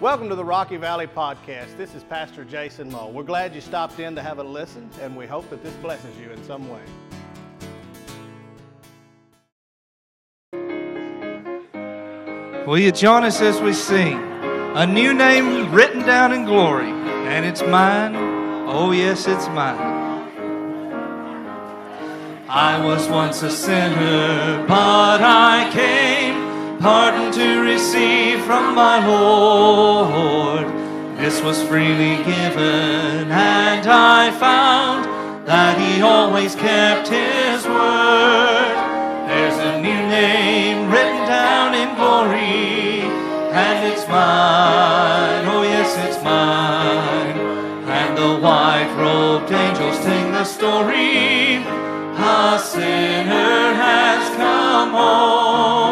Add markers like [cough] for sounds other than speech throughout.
Welcome to the Rocky Valley Podcast. This is Pastor Jason Mull. We're glad you stopped in to have a listen, and we hope that this blesses you in some way. Will you join us as we sing? A new name written down in glory, and it's mine. Oh, yes, it's mine. I was once a sinner, but I came pardon to receive from my Lord. This was freely given, and I found that He always kept His word. There's a new name written down in glory, and it's mine, oh yes, it's mine. And the white robed angels sing the story. A sinner has come home.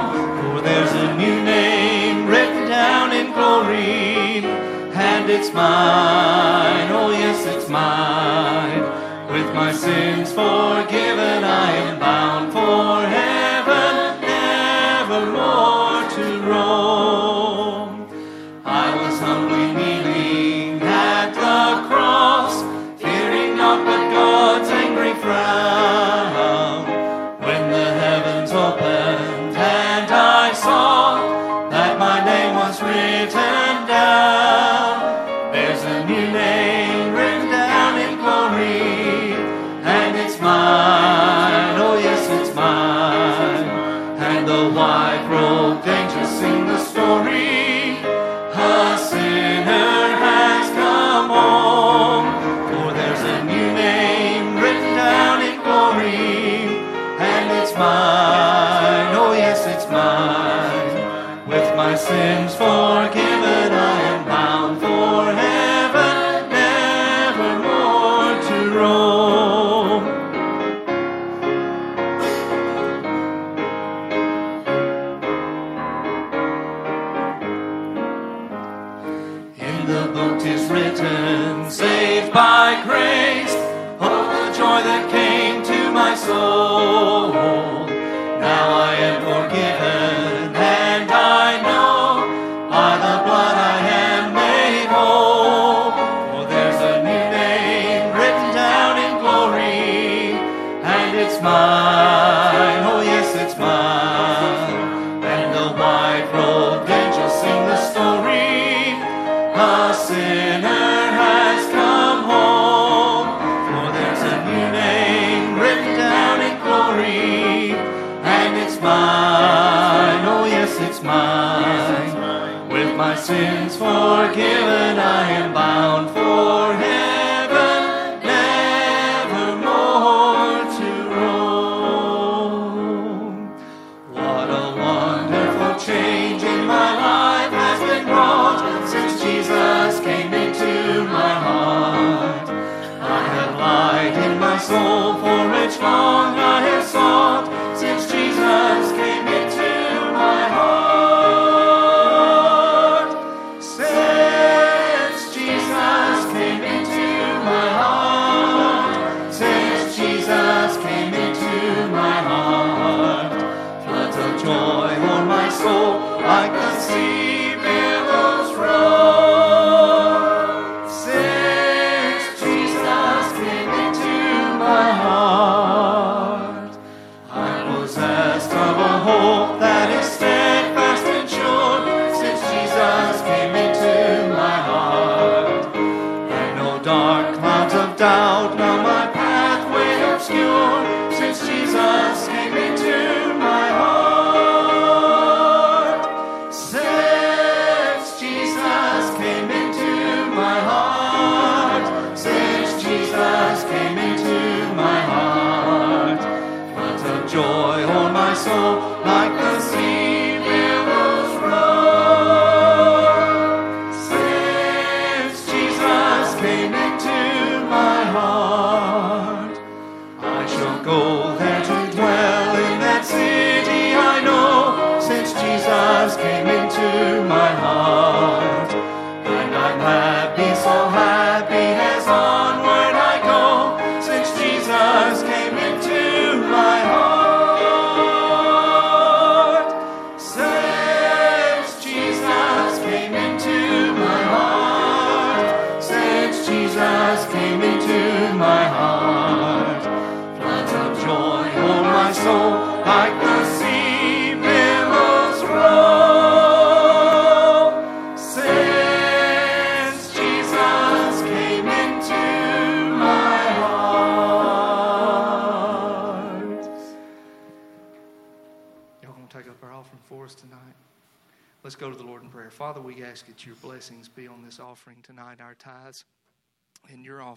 it's mine, oh yes, it's mine. With my sins forgiven, I am bound for With my sins forgiven, I am bound for Him.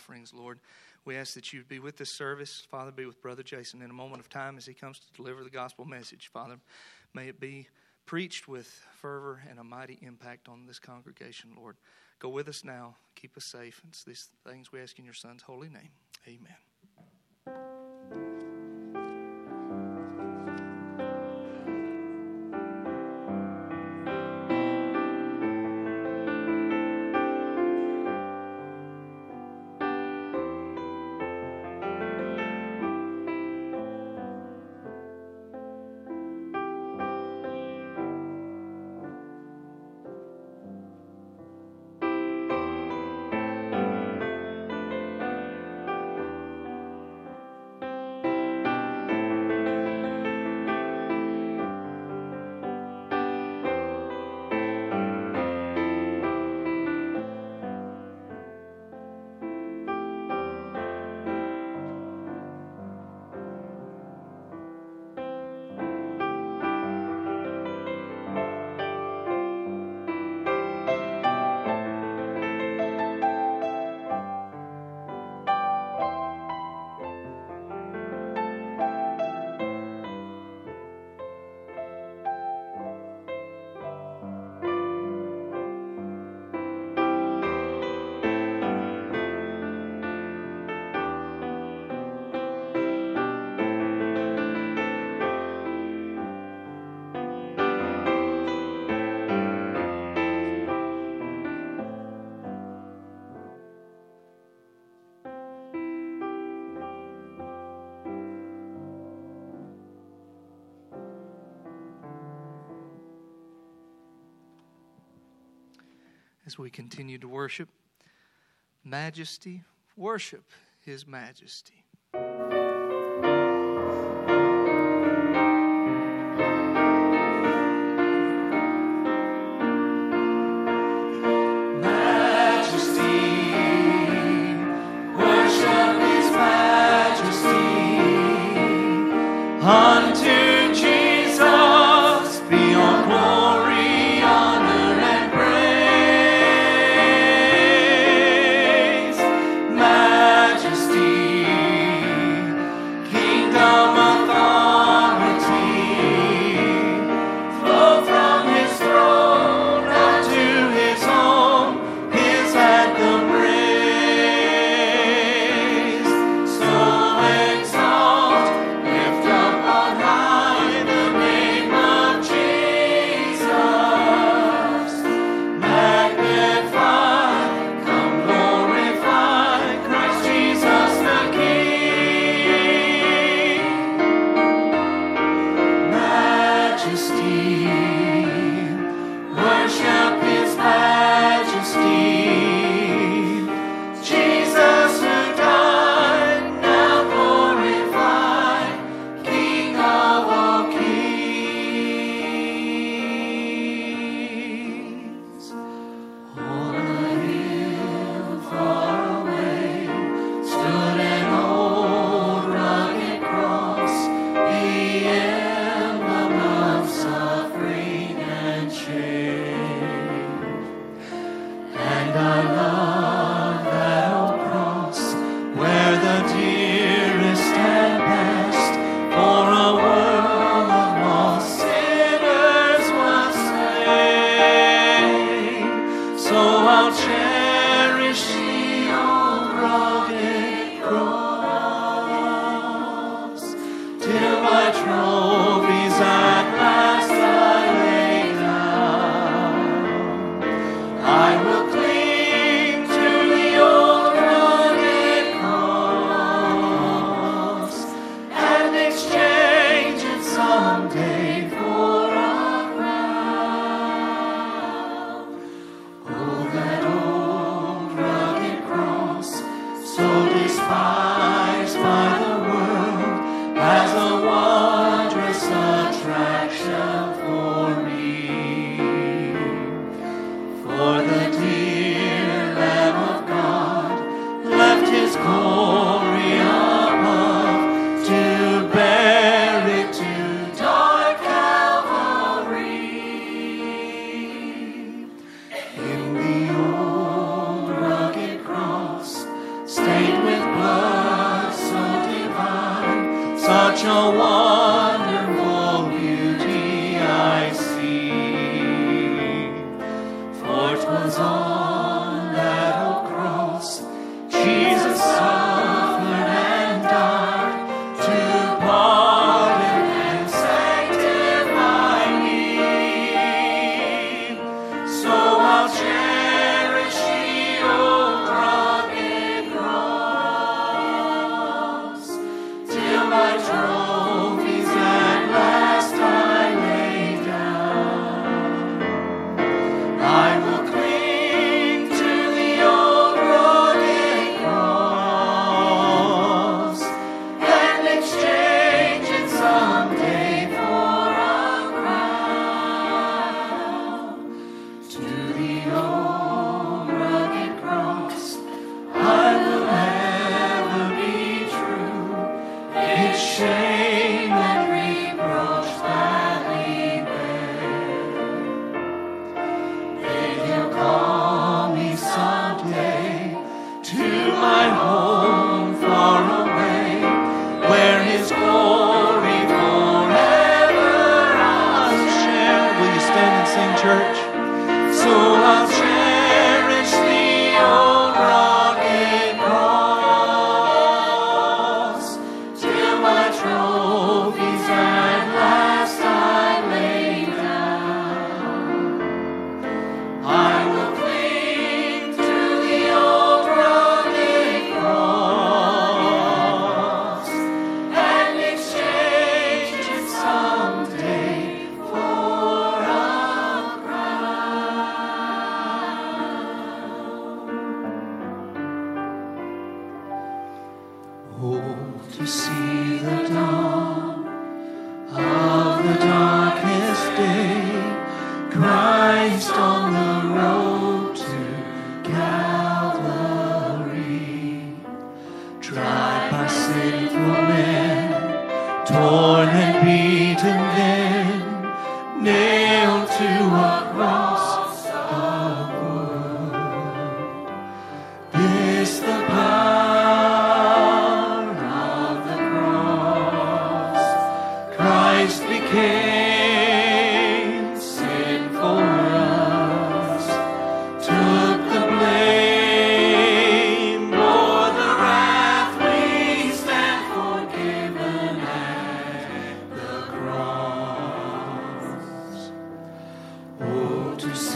Offerings, Lord. We ask that you be with this service. Father, be with Brother Jason in a moment of time as he comes to deliver the gospel message. Father, may it be preached with fervor and a mighty impact on this congregation, Lord. Go with us now. Keep us safe. It's these things we ask in your Son's holy name. Amen. As we continue to worship. Majesty, worship His majesty.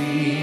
See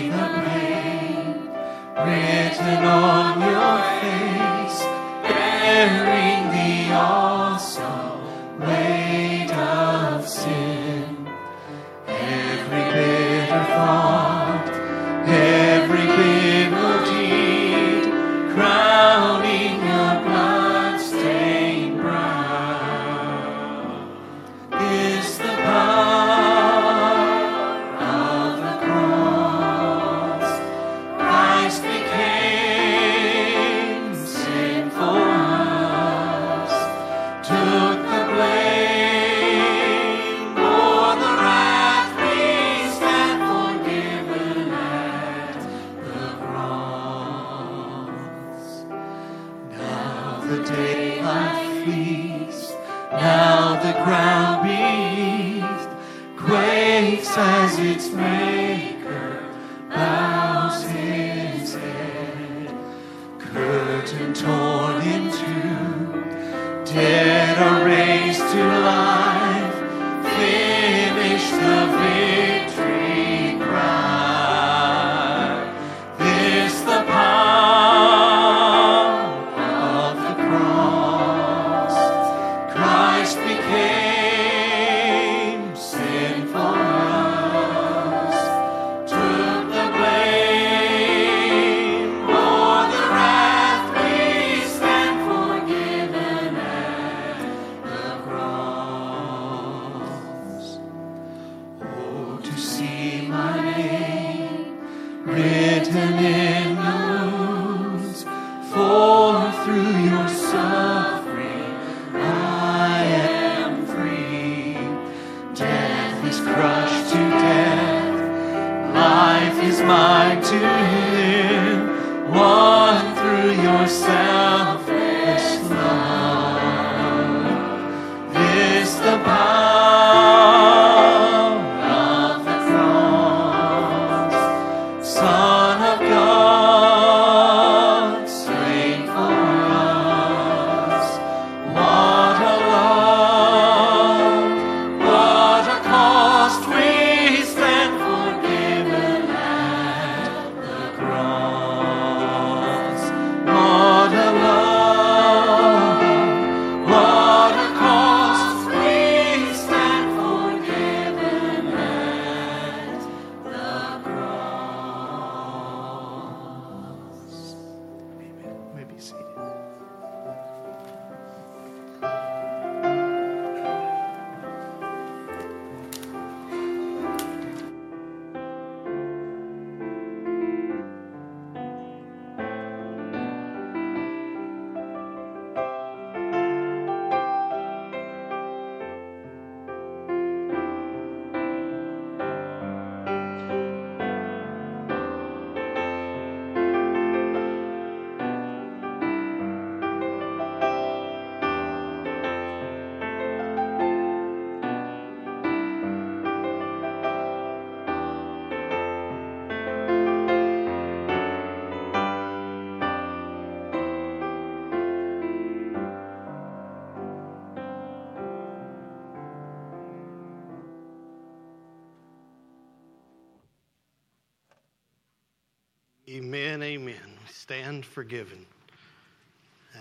Forgiven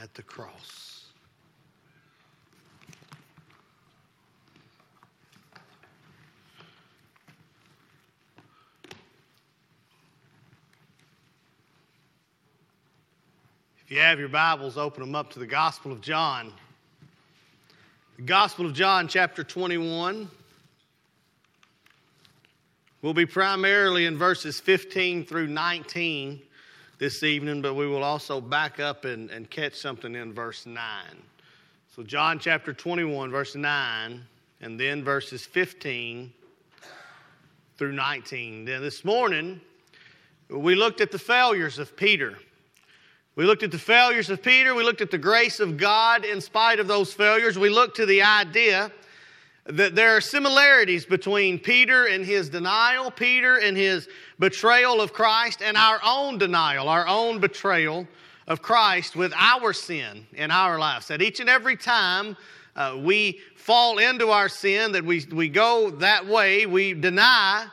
at the cross. If you have your Bibles, open them up to the Gospel of John. The Gospel of John, chapter 21. We'll be primarily in verses 15 through 19 this evening, but we will also back up and, and catch something in verse 9. So, John chapter 21, verse 9, and then verses 15 through 19. Then this morning, we looked at the failures of Peter. We looked at the failures of Peter. We looked at the grace of God in spite of those failures. We looked to the idea that there are similarities between Peter and his denial, Peter and his betrayal of Christ, and our own denial, our own betrayal of Christ with our sin in our lives. That each and every time uh, we fall into our sin, that we, we go that way, we deny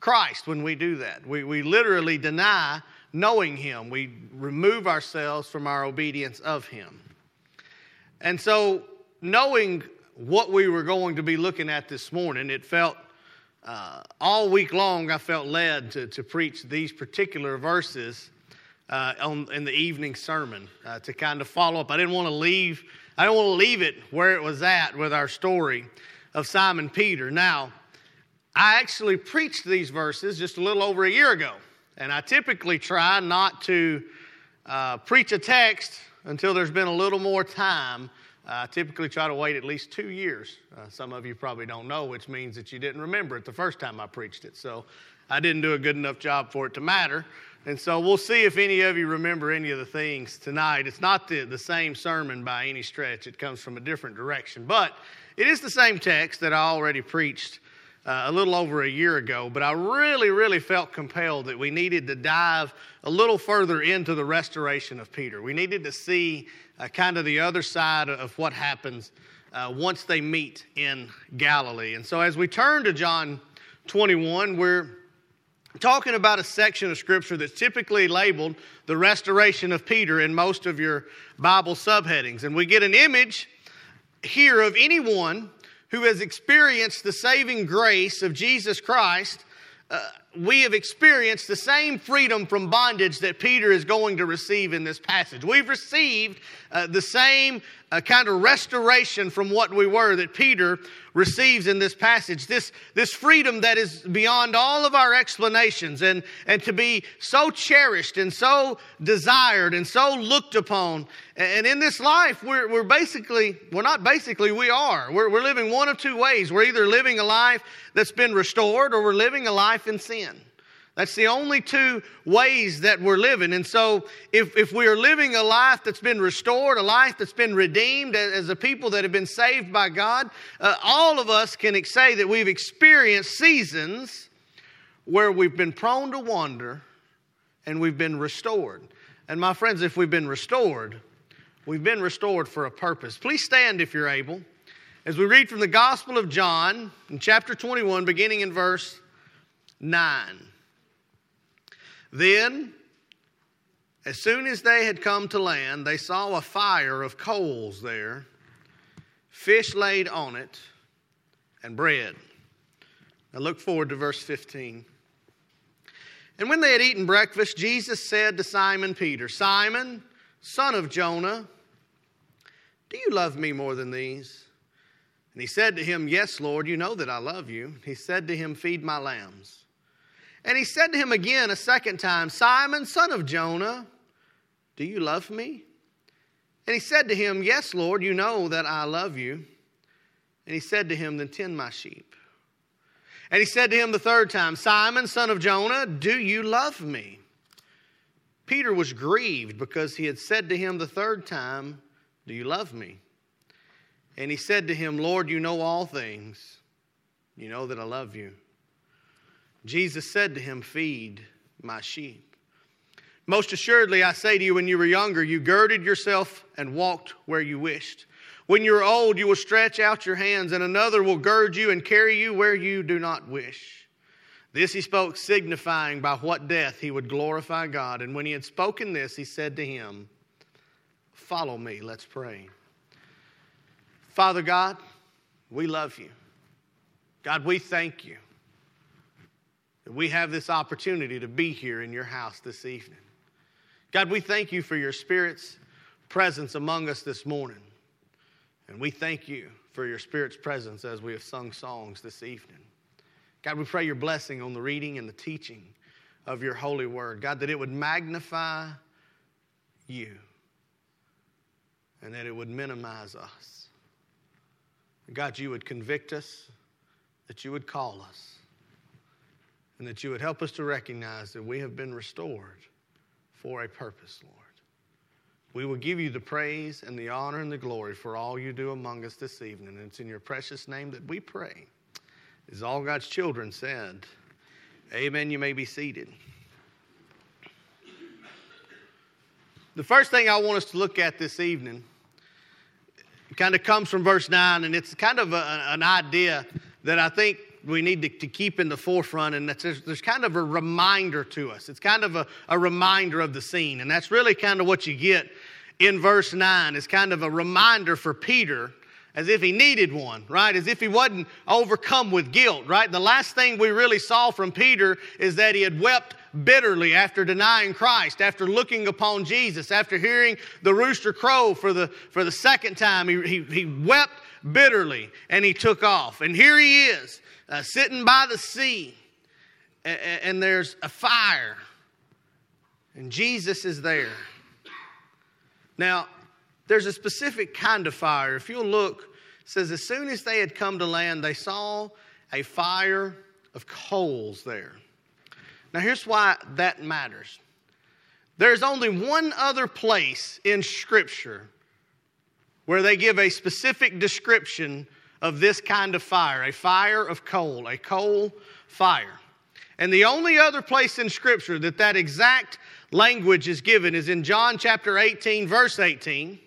Christ when we do that. We, we literally deny knowing Him, we remove ourselves from our obedience of Him. And so, knowing what we were going to be looking at this morning. It felt uh, all week long, I felt led to, to preach these particular verses uh, on, in the evening sermon uh, to kind of follow up. I didn't want to leave. I didn't want to leave it where it was at with our story of Simon Peter. Now, I actually preached these verses just a little over a year ago, and I typically try not to uh, preach a text until there's been a little more time I typically try to wait at least two years. Uh, some of you probably don't know, which means that you didn't remember it the first time I preached it. So I didn't do a good enough job for it to matter. And so we'll see if any of you remember any of the things tonight. It's not the, the same sermon by any stretch, it comes from a different direction. But it is the same text that I already preached uh, a little over a year ago, but I really, really felt compelled that we needed to dive a little further into the restoration of Peter. We needed to see uh, kind of the other side of what happens uh, once they meet in Galilee. And so, as we turn to John 21, we're talking about a section of Scripture that's typically labeled the restoration of Peter in most of your Bible subheadings. And we get an image here of anyone who has experienced the saving grace of Jesus Christ. Uh, we have experienced the same freedom from bondage that Peter is going to receive in this passage. We've received uh, the same uh, kind of restoration from what we were that Peter receives in this passage. This, this freedom that is beyond all of our explanations and, and to be so cherished and so desired and so looked upon. And in this life, we're, we're basically, we're not basically, we are. We're, we're living one of two ways. We're either living a life that's been restored or we're living a life in sin. That's the only two ways that we're living. And so, if, if we are living a life that's been restored, a life that's been redeemed as a people that have been saved by God, uh, all of us can say that we've experienced seasons where we've been prone to wander and we've been restored. And my friends, if we've been restored, we've been restored for a purpose. Please stand if you're able. As we read from the Gospel of John in chapter 21, beginning in verse 9. Then, as soon as they had come to land, they saw a fire of coals there, fish laid on it, and bread. Now look forward to verse 15. And when they had eaten breakfast, Jesus said to Simon Peter, Simon, son of Jonah, do you love me more than these? And he said to him, Yes, Lord, you know that I love you. He said to him, Feed my lambs. And he said to him again a second time, Simon, son of Jonah, do you love me? And he said to him, Yes, Lord, you know that I love you. And he said to him, Then tend my sheep. And he said to him the third time, Simon, son of Jonah, do you love me? Peter was grieved because he had said to him the third time, Do you love me? And he said to him, Lord, you know all things. You know that I love you. Jesus said to him, Feed my sheep. Most assuredly, I say to you, when you were younger, you girded yourself and walked where you wished. When you're old, you will stretch out your hands, and another will gird you and carry you where you do not wish. This he spoke, signifying by what death he would glorify God. And when he had spoken this, he said to him, Follow me, let's pray. Father God, we love you. God, we thank you that we have this opportunity to be here in your house this evening. God, we thank you for your Spirit's presence among us this morning. And we thank you for your Spirit's presence as we have sung songs this evening. God, we pray your blessing on the reading and the teaching of your holy word. God, that it would magnify you and that it would minimize us. God, you would convict us, that you would call us, and that you would help us to recognize that we have been restored for a purpose, Lord. We will give you the praise and the honor and the glory for all you do among us this evening. And it's in your precious name that we pray. As all God's children said, Amen. You may be seated. The first thing I want us to look at this evening kind of comes from verse 9, and it's kind of a, an idea that I think we need to, to keep in the forefront, and that's, there's, there's kind of a reminder to us. It's kind of a, a reminder of the scene, and that's really kind of what you get in verse 9. It's kind of a reminder for Peter as if he needed one, right? As if he wasn't overcome with guilt, right? The last thing we really saw from Peter is that he had wept bitterly after denying Christ, after looking upon Jesus, after hearing the rooster crow for the, for the second time. He, he, he wept bitterly and he took off. And here he is, uh, sitting by the sea, and, and there's a fire, and Jesus is there. Now, there's a specific kind of fire. If you'll look, says, as soon as they had come to land, they saw a fire of coals there. Now, here's why that matters. There's only one other place in Scripture where they give a specific description of this kind of fire a fire of coal, a coal fire. And the only other place in Scripture that that exact language is given is in John chapter 18, verse 18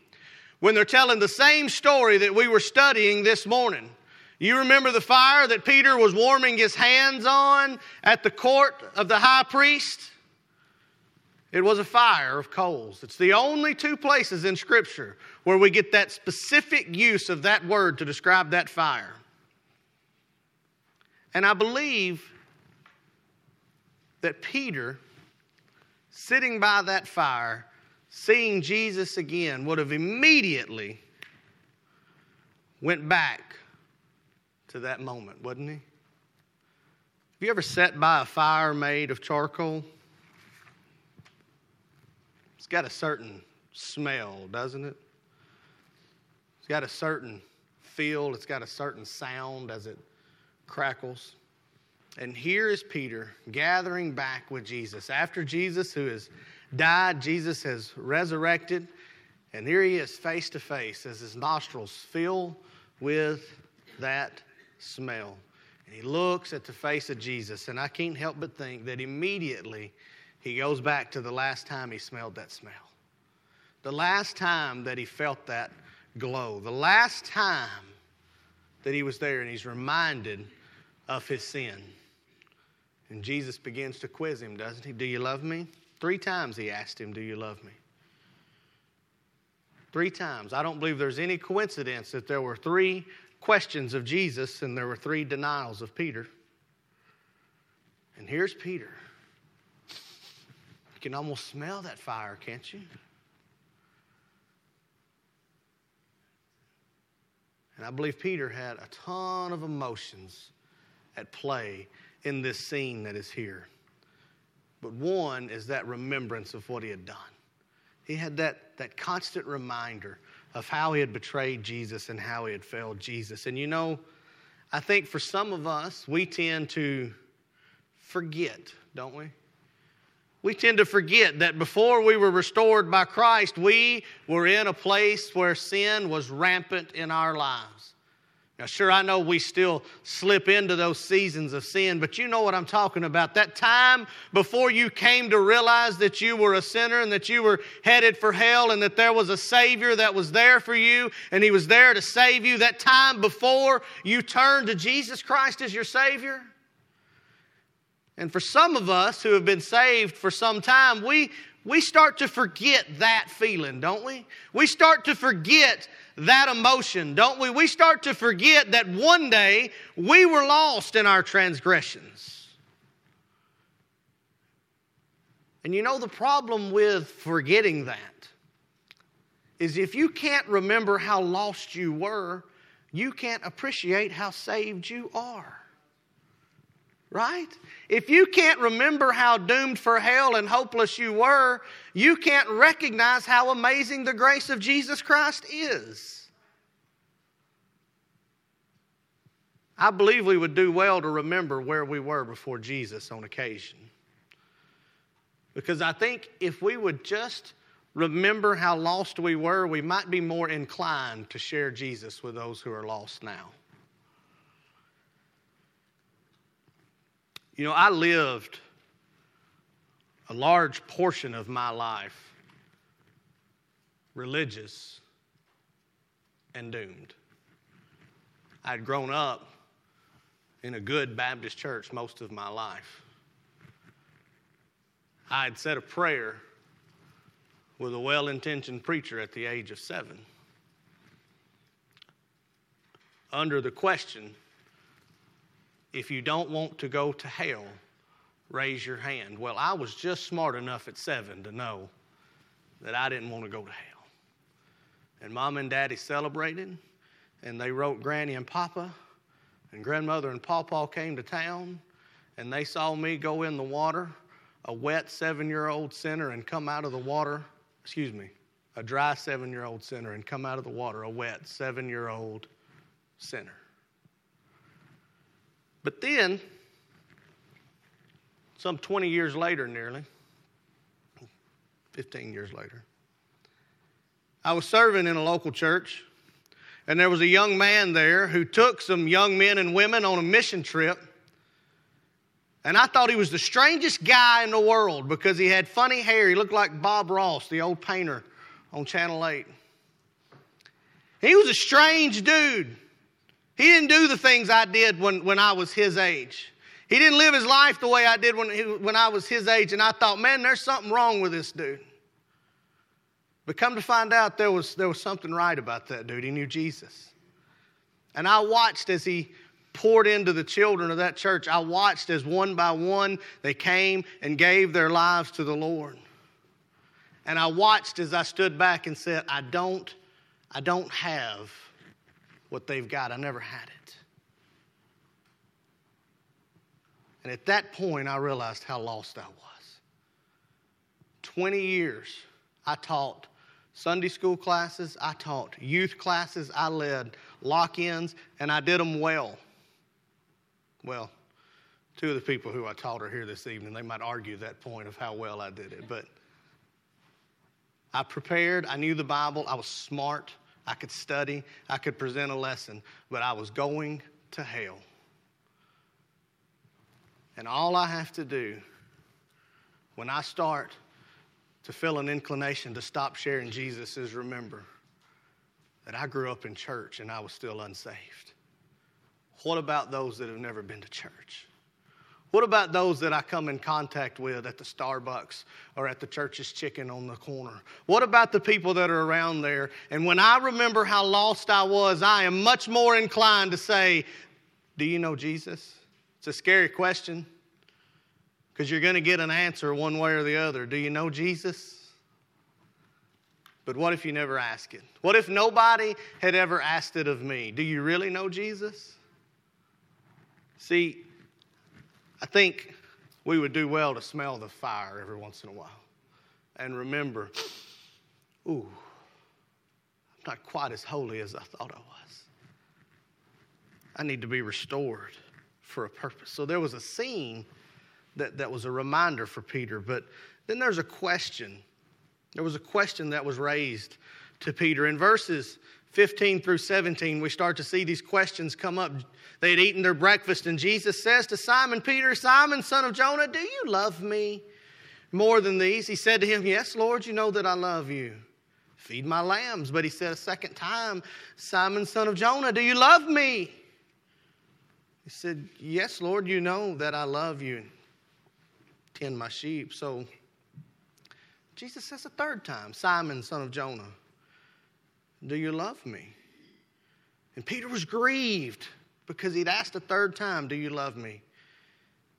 when they're telling the same story that we were studying this morning. You remember the fire that Peter was warming his hands on at the court of the high priest? It was a fire of coals. It's the only two places in Scripture where we get that specific use of that word to describe that fire. And I believe that Peter, sitting by that fire, seeing Jesus again, would have immediately went back to that moment, wouldn't he? Have you ever sat by a fire made of charcoal? It's got a certain smell, doesn't it? Got a certain feel, it's got a certain sound as it crackles. And here is Peter gathering back with Jesus after Jesus, who has died, Jesus has resurrected, and here he is face to face as his nostrils fill with that smell. And he looks at the face of Jesus, and I can't help but think that immediately he goes back to the last time he smelled that smell. The last time that he felt that glow. The last time that he was there, and he's reminded of his sin. And Jesus begins to quiz him, doesn't he? Do you love me? Three times he asked him, Do you love me? Three times. I don't believe there's any coincidence that there were three questions of Jesus and there were three denials of Peter. And here's Peter. You can almost smell that fire, can't you? And I believe Peter had a ton of emotions at play in this scene that is here. But one is that remembrance of what he had done. He had that, that constant reminder of how he had betrayed Jesus and how he had failed Jesus. And you know, I think for some of us, we tend to forget, don't we? We tend to forget that before we were restored by Christ, we were in a place where sin was rampant in our lives. Now, sure, I know we still slip into those seasons of sin, but you know what I'm talking about. That time before you came to realize that you were a sinner and that you were headed for hell and that there was a Savior that was there for you and He was there to save you. That time before you turned to Jesus Christ as your Savior. And for some of us who have been saved for some time, we, we start to forget that feeling, don't we? We start to forget that emotion, don't we? We start to forget that one day we were lost in our transgressions. And you know, the problem with forgetting that is if you can't remember how lost you were, you can't appreciate how saved you are. Right? If you can't remember how doomed for hell and hopeless you were, you can't recognize how amazing the grace of Jesus Christ is. I believe we would do well to remember where we were before Jesus on occasion. Because I think if we would just remember how lost we were, we might be more inclined to share Jesus with those who are lost now. You know, I lived a large portion of my life religious and doomed. I'd grown up in a good Baptist church most of my life. I had said a prayer with a well intentioned preacher at the age of seven. Under the question, if you don't want to go to hell, raise your hand. Well, I was just smart enough at seven to know that I didn't want to go to hell. And mom and daddy celebrated, and they wrote Granny and Papa, and grandmother and Pawpaw came to town, and they saw me go in the water a wet seven year old sinner and come out of the water, excuse me, a dry seven year old sinner and come out of the water a wet seven year old sinner. But then, some 20 years later, nearly, 15 years later, I was serving in a local church, and there was a young man there who took some young men and women on a mission trip and I thought he was the strangest guy in the world because he had funny hair. He looked like Bob Ross, the old painter on Channel 8. He was a strange dude. He didn't do the things I did when, when I was his age. He didn't live his life the way I did when, he, when I was his age. And I thought, man, there's something wrong with this dude. But come to find out, there was, there was something right about that dude. He knew Jesus. And I watched as he poured into the children of that church, I watched as one by one they came and gave their lives to the Lord. And I watched as I stood back and said, I don't, I don't have what they've got. I never had it. And at that point, I realized how lost I was. 20 years, I taught Sunday school classes, I taught youth classes, I led lock ins, and I did them well. Well, two of the people who I taught are here this evening. They might argue that point of how well I did it. But I prepared, I knew the Bible, I was smart, I could study, I could present a lesson, but I was going to hell. And all I have to do when I start to feel an inclination to stop sharing Jesus is remember that I grew up in church and I was still unsaved. What about those that have never been to church? What about those that I come in contact with at the Starbucks or at the church's chicken on the corner? What about the people that are around there? And when I remember how lost I was, I am much more inclined to say, Do you know Jesus? It's a scary question because you're going to get an answer one way or the other. Do you know Jesus? But what if you never ask it? What if nobody had ever asked it of me? Do you really know Jesus? See, I think we would do well to smell the fire every once in a while and remember, ooh, I'm not quite as holy as I thought I was. I need to be restored for a purpose. So there was a scene that, that was a reminder for Peter, but then there's a question. There was a question that was raised to Peter. In verses 15 through 17, we start to see these questions come up. They had eaten their breakfast, and Jesus says to Simon Peter, Simon, son of Jonah, do you love me more than these? He said to him, Yes, Lord, you know that I love you. Feed my lambs. But he said a second time, Simon, son of Jonah, do you love me? He said, Yes, Lord, you know that I love you. tend my sheep. So Jesus says a third time, Simon, son of Jonah, do you love me? And Peter was grieved because he'd asked a third time, Do you love me?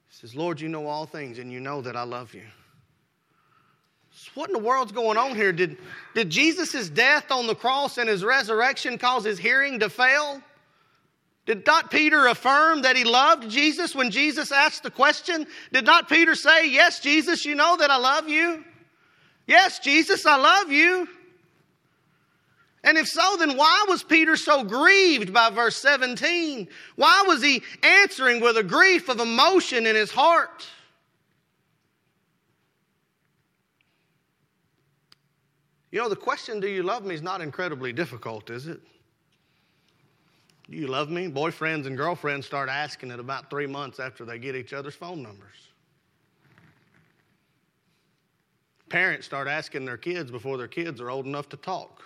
He says, Lord, you know all things, and you know that I love you. So what in the world's going on here? Did, did Jesus' death on the cross and his resurrection cause his hearing to fail? Did not Peter affirm that he loved Jesus when Jesus asked the question? Did not Peter say, Yes, Jesus, you know that I love you? Yes, Jesus, I love you. And if so, then why was Peter so grieved by verse 17? Why was he answering with a grief of emotion in his heart? You know, the question, do you love me, is not incredibly difficult, is it? Do you love me? Boyfriends and girlfriends start asking it about three months after they get each other's phone numbers. Parents start asking their kids before their kids are old enough to talk.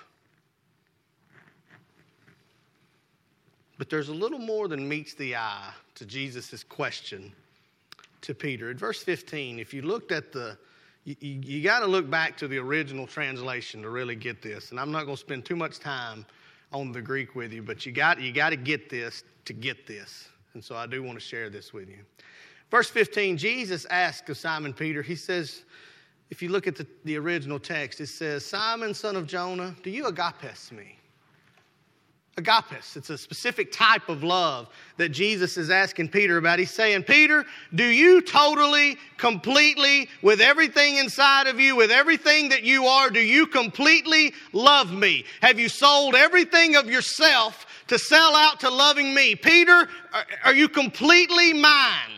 But there's a little more than meets the eye to Jesus' question to Peter. In verse 15, if you looked at the, you, you, you got to look back to the original translation to really get this. And I'm not going to spend too much time on the Greek with you, but you got, you got to get this to get this. And so I do want to share this with you. Verse 15, Jesus asked of Simon Peter, he says, if you look at the, the original text, it says, Simon, son of Jonah, do you agapes me? Agapes. It's a specific type of love that Jesus is asking Peter about. He's saying, Peter, do you totally, completely, with everything inside of you, with everything that you are, do you completely love me? Have you sold everything of yourself to sell out to loving me? Peter, are you completely mine?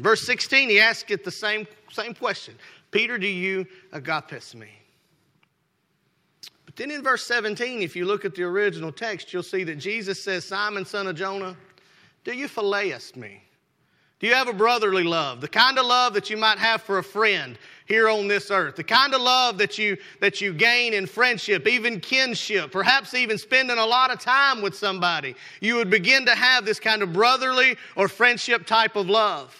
Verse 16, he asks it the same, same question Peter, do you agapes me? But then in verse 17, if you look at the original text, you'll see that Jesus says, Simon, son of Jonah, do you phileus me? Do you have a brotherly love? The kind of love that you might have for a friend here on this earth. The kind of love that you, that you gain in friendship, even kinship, perhaps even spending a lot of time with somebody. You would begin to have this kind of brotherly or friendship type of love.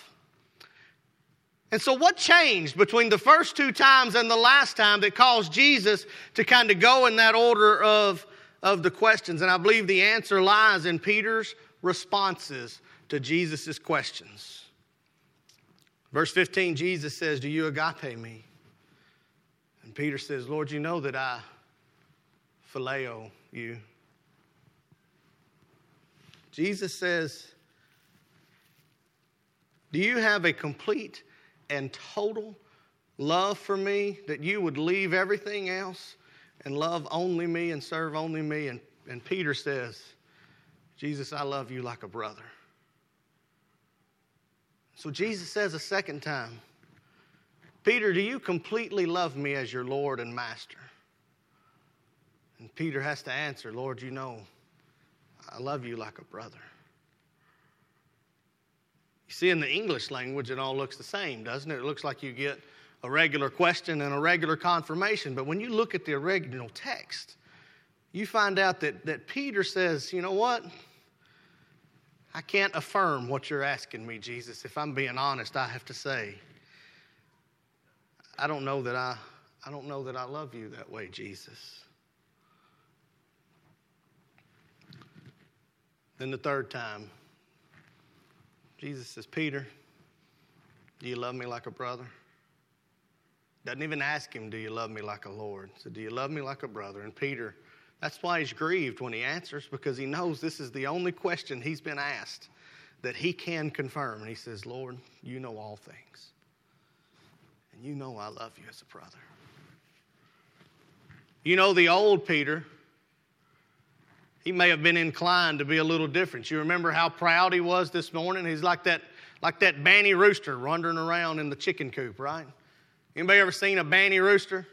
And so, what changed between the first two times and the last time that caused Jesus to kind of go in that order of, of the questions? And I believe the answer lies in Peter's responses to Jesus' questions. Verse 15, Jesus says, Do you agape me? And Peter says, Lord, you know that I phileo you. Jesus says, Do you have a complete and total love for me that you would leave everything else and love only me and serve only me. And, and Peter says, Jesus, I love you like a brother. So Jesus says a second time, Peter, do you completely love me as your Lord and Master? And Peter has to answer, Lord, you know, I love you like a brother. You see, in the English language, it all looks the same, doesn't it? It looks like you get a regular question and a regular confirmation. But when you look at the original text, you find out that, that Peter says, you know what? I can't affirm what you're asking me, Jesus. If I'm being honest, I have to say, I don't know that I, I don't know that I love you that way, Jesus. Then the third time, Jesus says, Peter, do you love me like a brother? Doesn't even ask him, Do you love me like a Lord? So, do you love me like a brother? And Peter, that's why he's grieved when he answers, because he knows this is the only question he's been asked that he can confirm. And he says, Lord, you know all things. And you know I love you as a brother. You know, the old Peter, he may have been inclined to be a little different. You remember how proud he was this morning? He's like that, like that banny rooster wandering around in the chicken coop, right? Anybody ever seen a banny rooster?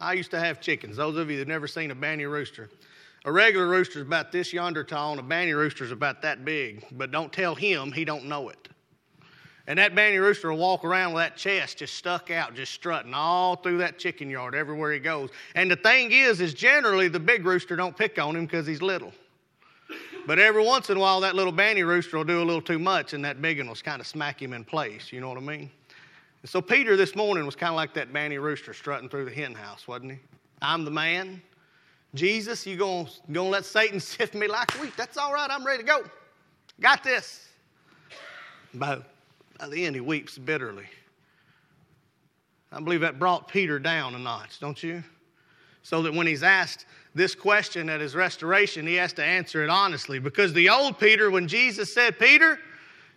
I used to have chickens. Those of you that never seen a banny rooster. A regular rooster is about this yonder tall, and a banny rooster is about that big. But don't tell him, he don't know it. And that banny rooster will walk around with that chest just stuck out, just strutting all through that chicken yard everywhere he goes. And the thing is, is generally the big rooster don't pick on him because he's little. But every once in a while, that little banty rooster will do a little too much, and that big one will kind of smack him in place. You know what I mean? And so Peter this morning was kind of like that banty rooster strutting through the hen house, wasn't he? I'm the man. Jesus, you gonna, gonna let Satan [laughs] sift me like wheat? That's all right. I'm ready to go. Got this. By, by the end, he weeps bitterly. I believe that brought Peter down a notch, don't you? So that when he's asked this question at his restoration, he has to answer it honestly. Because the old Peter, when Jesus said, Peter,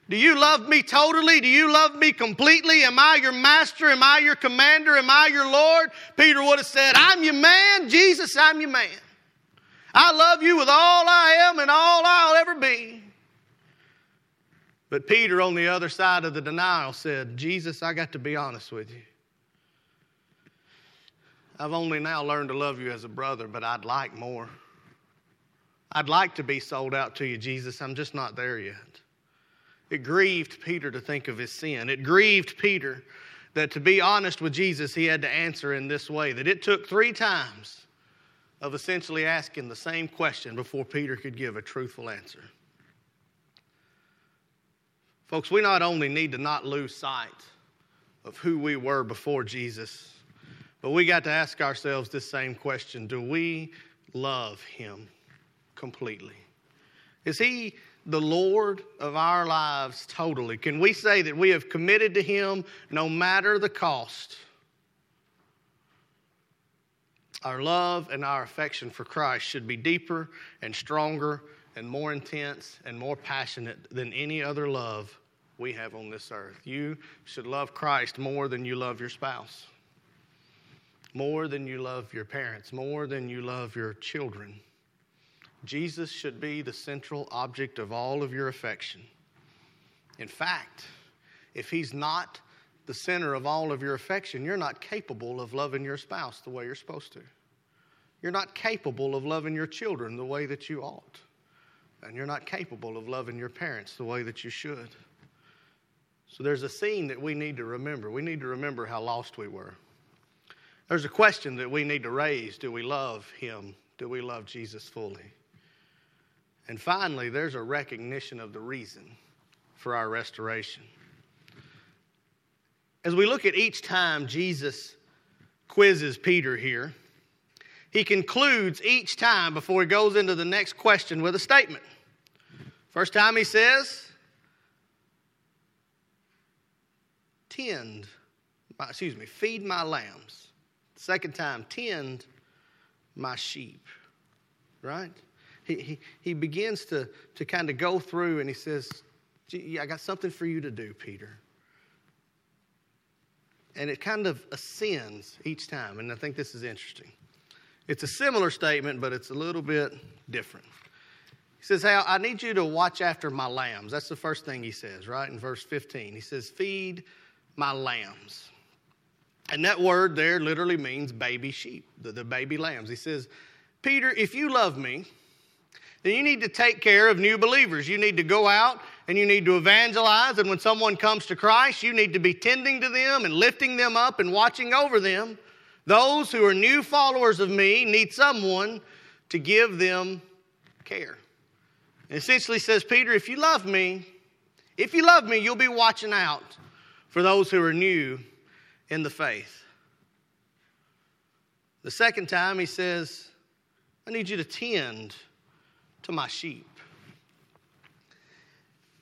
do you love me totally? Do you love me completely? Am I your master? Am I your commander? Am I your Lord? Peter would have said, I'm your man. Jesus, I'm your man. I love you with all I am and all I'll ever be. But Peter, on the other side of the denial, said, Jesus, I got to be honest with you. I've only now learned to love you as a brother, but I'd like more. I'd like to be sold out to you, Jesus. I'm just not there yet. It grieved Peter to think of his sin. It grieved Peter that to be honest with Jesus, he had to answer in this way that it took three times of essentially asking the same question before Peter could give a truthful answer. Folks, we not only need to not lose sight of who we were before Jesus, but we got to ask ourselves this same question Do we love him completely? Is he the Lord of our lives totally? Can we say that we have committed to him no matter the cost? Our love and our affection for Christ should be deeper and stronger and more intense and more passionate than any other love we have on this earth. You should love Christ more than you love your spouse more than you love your parents, more than you love your children. Jesus should be the central object of all of your affection. In fact, if he's not the center of all of your affection, you're not capable of loving your spouse the way you're supposed to. You're not capable of loving your children the way that you ought. And you're not capable of loving your parents the way that you should. So there's a scene that we need to remember. We need to remember how lost we were. There's a question that we need to raise Do we love Him? Do we love Jesus fully? And finally, there's a recognition of the reason for our restoration. As we look at each time Jesus quizzes Peter here, he concludes each time before he goes into the next question with a statement. First time he says, Tend, my, excuse me, feed my lambs. Second time, tend my sheep. Right? He, he, he begins to, to kind of go through and he says, I got something for you to do, Peter. And it kind of ascends each time. And I think this is interesting. It's a similar statement, but it's a little bit different. He says, Hey, I need you to watch after my lambs. That's the first thing he says, right? In verse 15. He says, Feed my lambs. And that word there literally means baby sheep, the, the baby lambs. He says, Peter, if you love me, then you need to take care of new believers. You need to go out and you need to evangelize. And when someone comes to Christ, you need to be tending to them and lifting them up and watching over them. Those who are new followers of me need someone to give them care. And essentially says, Peter, if you love me, if you love me, you'll be watching out for those who are new in the faith. The second time, he says, I need you to tend to my sheep.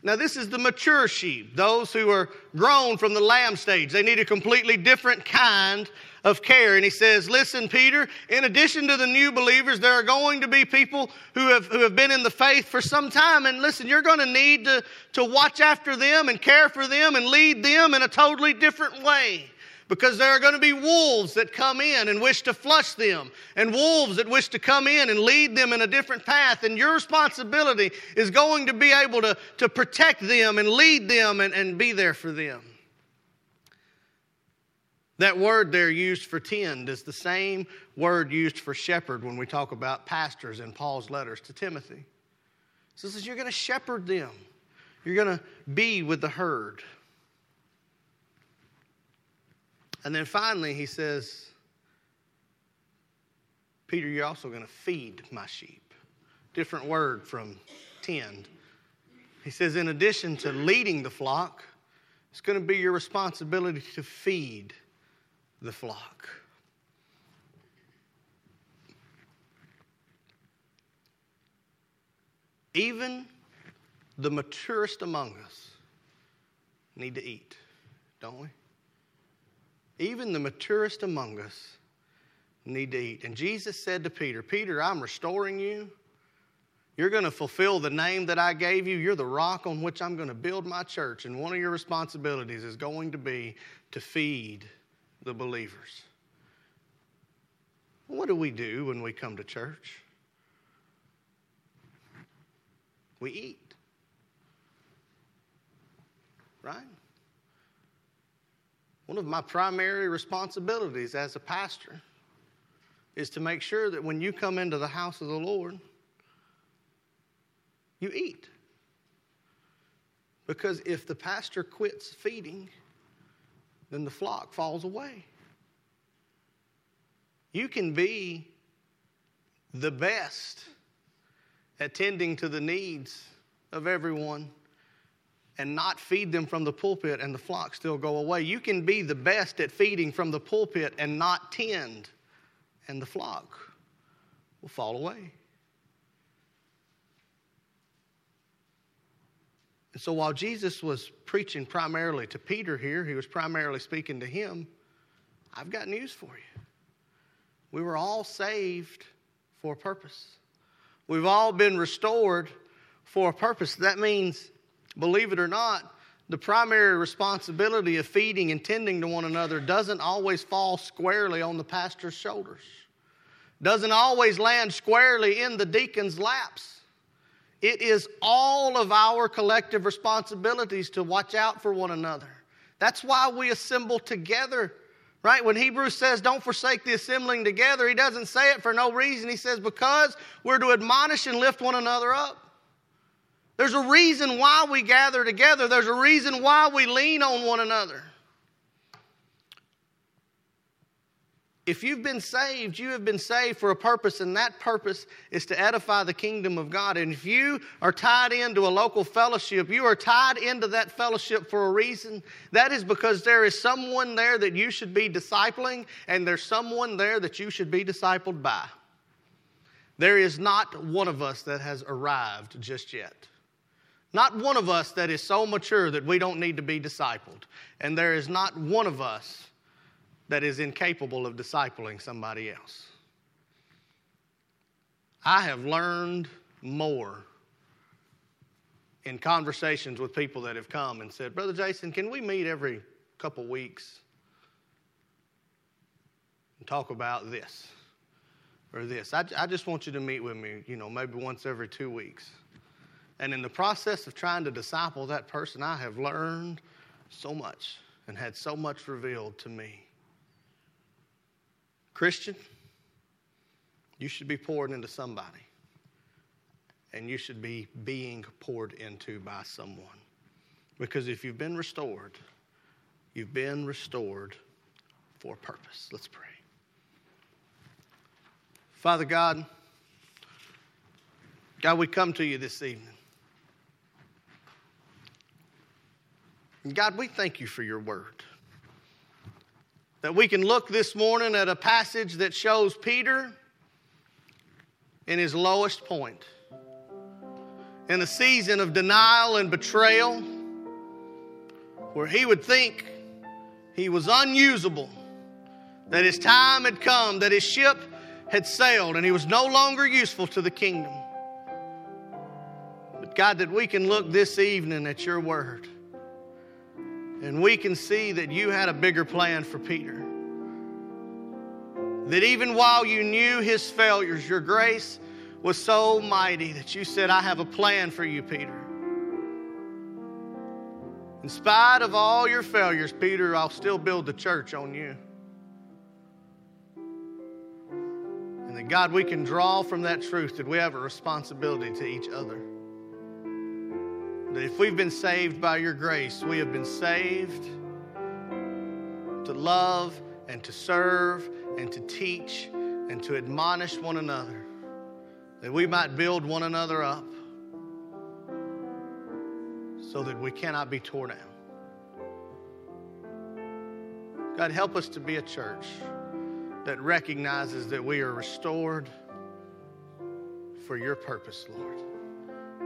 Now, this is the mature sheep, those who are grown from the lamb stage. They need a completely different kind of care. And he says, Listen, Peter, in addition to the new believers, there are going to be people who have, who have been in the faith for some time. And listen, you're going to need to, to watch after them and care for them and lead them in a totally different way because there are going to be wolves that come in and wish to flush them, and wolves that wish to come in and lead them in a different path. And your responsibility is going to be able to, to protect them and lead them and, and be there for them. That word there used for tend is the same word used for shepherd when we talk about pastors in Paul's letters to Timothy. So says you're going to shepherd them. You're going to be with the herd. And then finally, he says, Peter, you're also going to feed my sheep. different word from tend. He says, in addition to leading the flock, it's going to be your responsibility to feed the flock. Even the maturest among us need to eat, don't we? Even the maturest among us need to eat. And Jesus said to Peter, Peter, I'm restoring you. You're going to fulfill the name that I gave you. You're the rock on which I'm going to build my church. And one of your responsibilities is going to be to feed the believers. What do we do when we come to church? We eat. Right? One of my primary responsibilities as a pastor is to make sure that when you come into the house of the Lord, you eat. Because if the pastor quits feeding, then the flock falls away. You can be the best at tending to the needs of everyone and not feed them from the pulpit and the flock still go away. You can be the best at feeding from the pulpit and not tend and the flock will fall away. And so while Jesus was preaching primarily to Peter here, he was primarily speaking to him. I've got news for you. We were all saved for a purpose. We've all been restored for a purpose. That means, believe it or not, the primary responsibility of feeding and tending to one another doesn't always fall squarely on the pastor's shoulders, doesn't always land squarely in the deacon's laps. It is all of our collective responsibilities to watch out for one another. That's why we assemble together, right? When Hebrews says, don't forsake the assembling together, he doesn't say it for no reason. He says, because we're to admonish and lift one another up. There's a reason why we gather together, there's a reason why we lean on one another. If you've been saved, you have been saved for a purpose, and that purpose is to edify the kingdom of God. And if you are tied into a local fellowship, you are tied into that fellowship for a reason. That is because there is someone there that you should be discipling, and there's someone there that you should be discipled by. There is not one of us that has arrived just yet. Not one of us that is so mature that we don't need to be discipled. And there is not one of us that is incapable of discipling somebody else. I have learned more in conversations with people that have come and said, Brother Jason, can we meet every couple weeks and talk about this or this? I, I just want you to meet with me, you know, maybe once every two weeks. And in the process of trying to disciple that person, I have learned so much and had so much revealed to me. Christian, you should be poured into somebody. And you should be being poured into by someone. Because if you've been restored, you've been restored for purpose. Let's pray. Father God, God, we come to you this evening. God, we thank you for your word that we can look this morning at a passage that shows Peter in his lowest point. In a season of denial and betrayal, where he would think he was unusable, that his time had come, that his ship had sailed, and he was no longer useful to the kingdom. But God, that we can look this evening at your word and we can see that you had a bigger plan for Peter. That even while you knew his failures, your grace was so mighty that you said, I have a plan for you, Peter. In spite of all your failures, Peter, I'll still build the church on you. And that, God, we can draw from that truth that we have a responsibility to each other that if we've been saved by your grace, we have been saved to love and to serve and to teach and to admonish one another that we might build one another up so that we cannot be torn down. God, help us to be a church that recognizes that we are restored for your purpose, Lord.